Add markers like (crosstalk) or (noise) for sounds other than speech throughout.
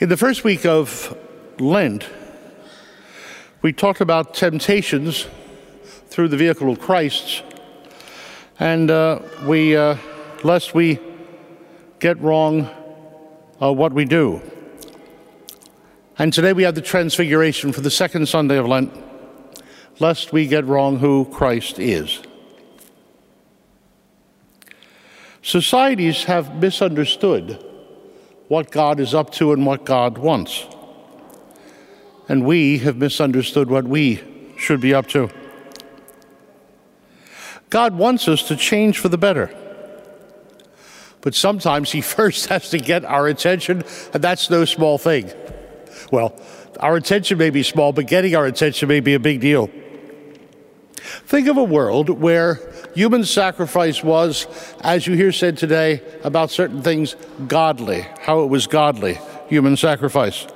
In the first week of Lent, we talked about temptations through the vehicle of Christ, and uh, we, uh, lest we get wrong uh, what we do. And today we have the Transfiguration for the second Sunday of Lent, lest we get wrong who Christ is. Societies have misunderstood what God is up to and what God wants. And we have misunderstood what we should be up to. God wants us to change for the better. But sometimes He (laughs) first has to get our attention, and that's no small thing. Well, our attention may be small, but getting our attention may be a big deal. Think of a world where human sacrifice was, as you hear said today about certain things, godly, how it was godly, human sacrifice.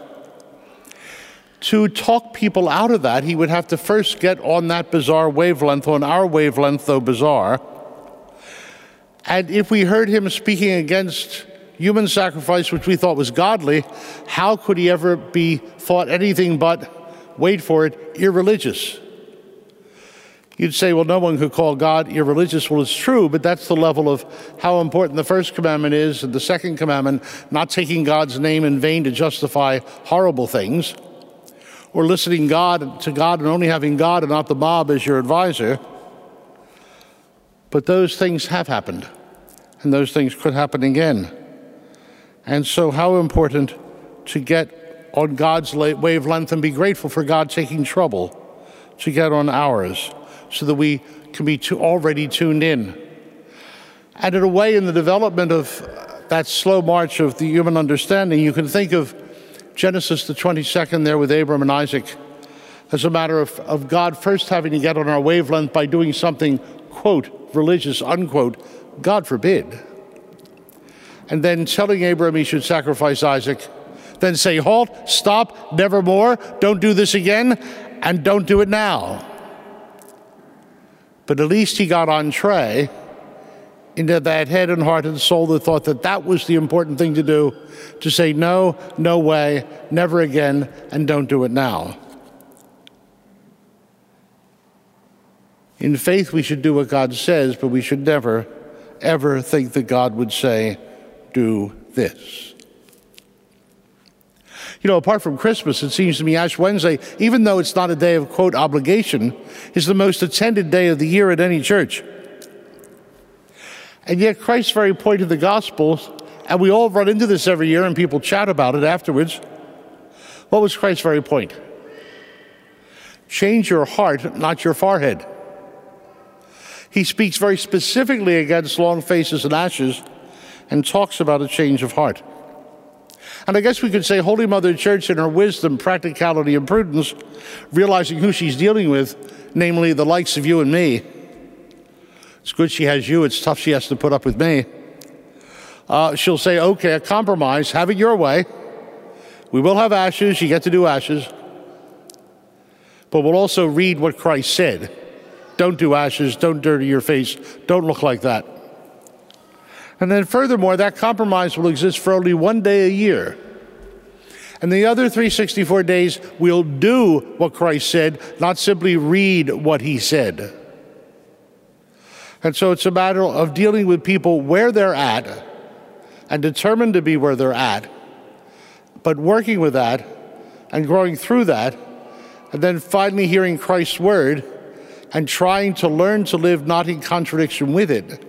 To talk people out of that, he would have to first get on that bizarre wavelength, on our wavelength, though bizarre. And if we heard him speaking against human sacrifice, which we thought was godly, how could he ever be thought anything but, wait for it, irreligious? You'd say, well, no one could call God irreligious. Well, it's true, but that's the level of how important the first commandment is, and the second commandment, not taking God's name in vain to justify horrible things, or listening God to God and only having God and not the mob as your advisor. But those things have happened, and those things could happen again. And so, how important to get on God's wavelength and be grateful for God taking trouble to get on ours so that we can be already tuned in. And in a way, in the development of uh, that slow march of the human understanding, you can think of Genesis, the 22nd, there with Abram and Isaac, as a matter of, of God first having to get on our wavelength by doing something, quote, religious, unquote, God forbid. And then telling Abram he should sacrifice Isaac, then say, halt, stop, nevermore, don't do this again, and don't do it now. But at least he got entree into that head and heart and soul that thought that that was the important thing to do to say, no, no way, never again, and don't do it now. In faith, we should do what God says, but we should never, ever think that God would say, do this. You know, apart from Christmas, it seems to me Ash Wednesday, even though it's not a day of, quote, obligation, is the most attended day of the year at any church. And yet, Christ's very point of the Gospels, and we all run into this every year and people chat about it afterwards. What was Christ's very point? Change your heart, not your forehead. He speaks very specifically against long faces and ashes and talks about a change of heart. And I guess we could say Holy Mother Church, in her wisdom, practicality, and prudence, realizing who she's dealing with, namely the likes of you and me. It's good she has you, it's tough she has to put up with me. Uh, she'll say, okay, a compromise, have it your way. We will have ashes, you get to do ashes. But we'll also read what Christ said. Don't do ashes, don't dirty your face, don't look like that. And then, furthermore, that compromise will exist for only one day a year. And the other 364 days, we'll do what Christ said, not simply read what he said. And so it's a matter of dealing with people where they're at and determined to be where they're at, but working with that and growing through that, and then finally hearing Christ's word and trying to learn to live not in contradiction with it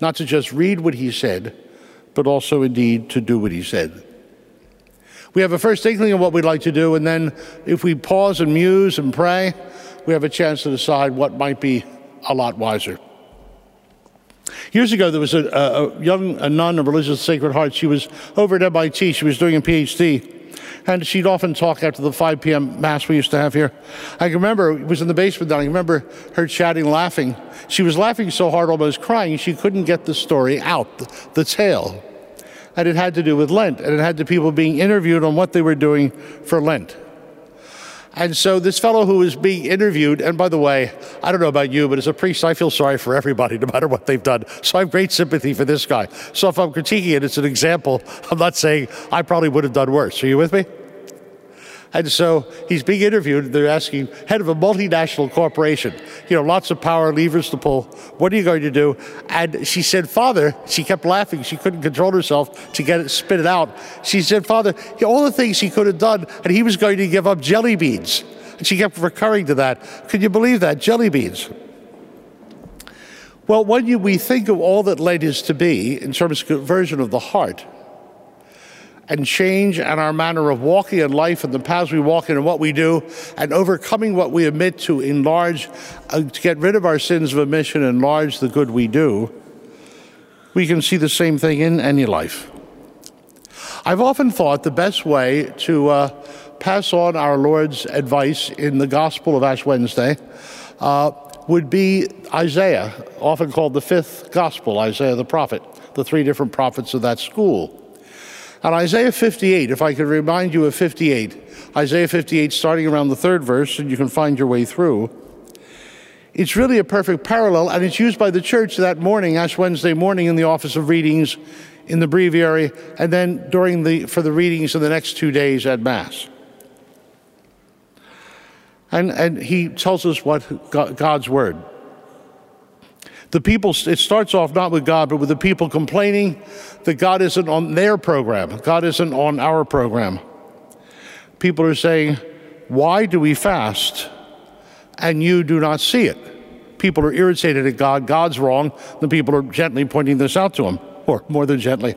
not to just read what he said, but also indeed to do what he said. We have a first inkling of what we'd like to do, and then if we pause and muse and pray, we have a chance to decide what might be a lot wiser. Years ago, there was a, a, young a nun of Religious Sacred Heart. She was over at MIT. She was doing a PhD. And she'd often talk after the 5 p.m. Mass we used to have here. I can remember, it was in the basement I remember her chatting, laughing. She was laughing so hard, almost crying, she couldn't get the story out, the, the tale. And it had to do with Lent, and it had to people being interviewed on what they were doing for Lent. And so this fellow who was being interviewed, and by the way, I don't know about you, but as a priest, I feel sorry for everybody, no matter what they've done. So I have great sympathy for this guy. So if I'm critiquing it, it's an example. I'm not saying I probably would have done worse. Are you with me? And so he's being interviewed. They're asking, head of a multinational corporation, you know, lots of power levers to pull. What are you going to do? And she said, Father, she kept laughing. She couldn't control herself to get it, spit it out. She said, Father, all the things he could have done, and he was going to give up jelly beans. And she kept recurring to that. Can you believe that? Jelly beans. Well, when you, we think of all that Lent is to be in terms of conversion of the heart, and change and our manner of walking in life and the paths we walk in and what we do and overcoming what we admit to enlarge, uh, to get rid of our sins of omission, and enlarge the good we do, we can see the same thing in any life. I've often thought the best way to uh, pass on our Lord's advice in the Gospel of Ash Wednesday uh, would be Isaiah, often called the fifth Gospel, Isaiah the prophet, the three different prophets of that school. And Isaiah 58, if I could remind you of 58, Isaiah 58, starting around the third verse, and you can find your way through. It's really a perfect parallel, and it's used by the church that morning, Ash Wednesday morning, in the office of readings in the breviary, and then during the for the readings in the next two days at Mass. And, and he tells us what God's word the people, it starts off not with God, but with the people complaining that God isn't on their program, God isn't on our program. People are saying, Why do we fast and you do not see it? People are irritated at God, God's wrong. The people are gently pointing this out to him, or more than gently.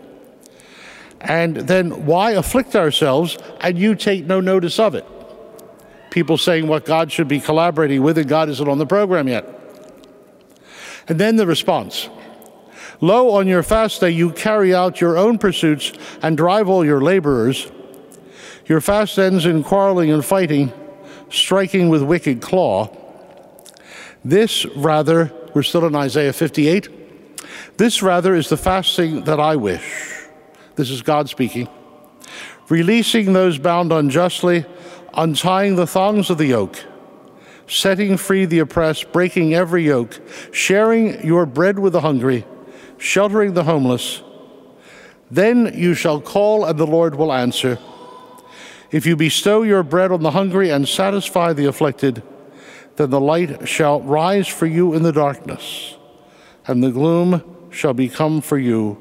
And then, why afflict ourselves and you take no notice of it? People saying what God should be collaborating with, and God isn't on the program yet. And then the response Lo, on your fast day, you carry out your own pursuits and drive all your laborers. Your fast ends in quarreling and fighting, striking with wicked claw. This, rather, we're still in Isaiah 58. This, rather, is the fasting that I wish. This is God speaking. Releasing those bound unjustly, untying the thongs of the yoke setting free the oppressed, breaking every yoke, sharing your bread with the hungry, sheltering the homeless. Then you shall call, and the Lord will answer. If you bestow your bread on the hungry and satisfy the afflicted, then the light shall rise for you in the darkness, and the gloom shall become for you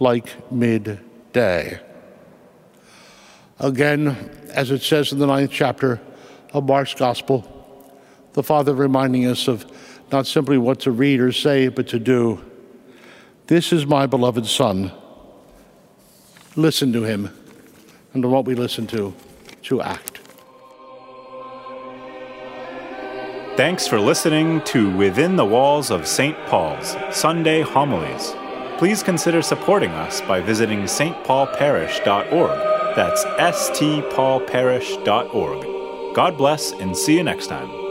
like midday. Again, as it says in the ninth chapter of Mark's Gospel, the Father reminding us of not simply what to read or say, but to do. This is my beloved Son. Listen to him, and to what we listen to, to act. Thanks for listening to Within the Walls of St. Paul's Sunday Homilies. Please consider supporting us by visiting stpaulparish.org. That's stpaulparish.org. God bless and see you next time.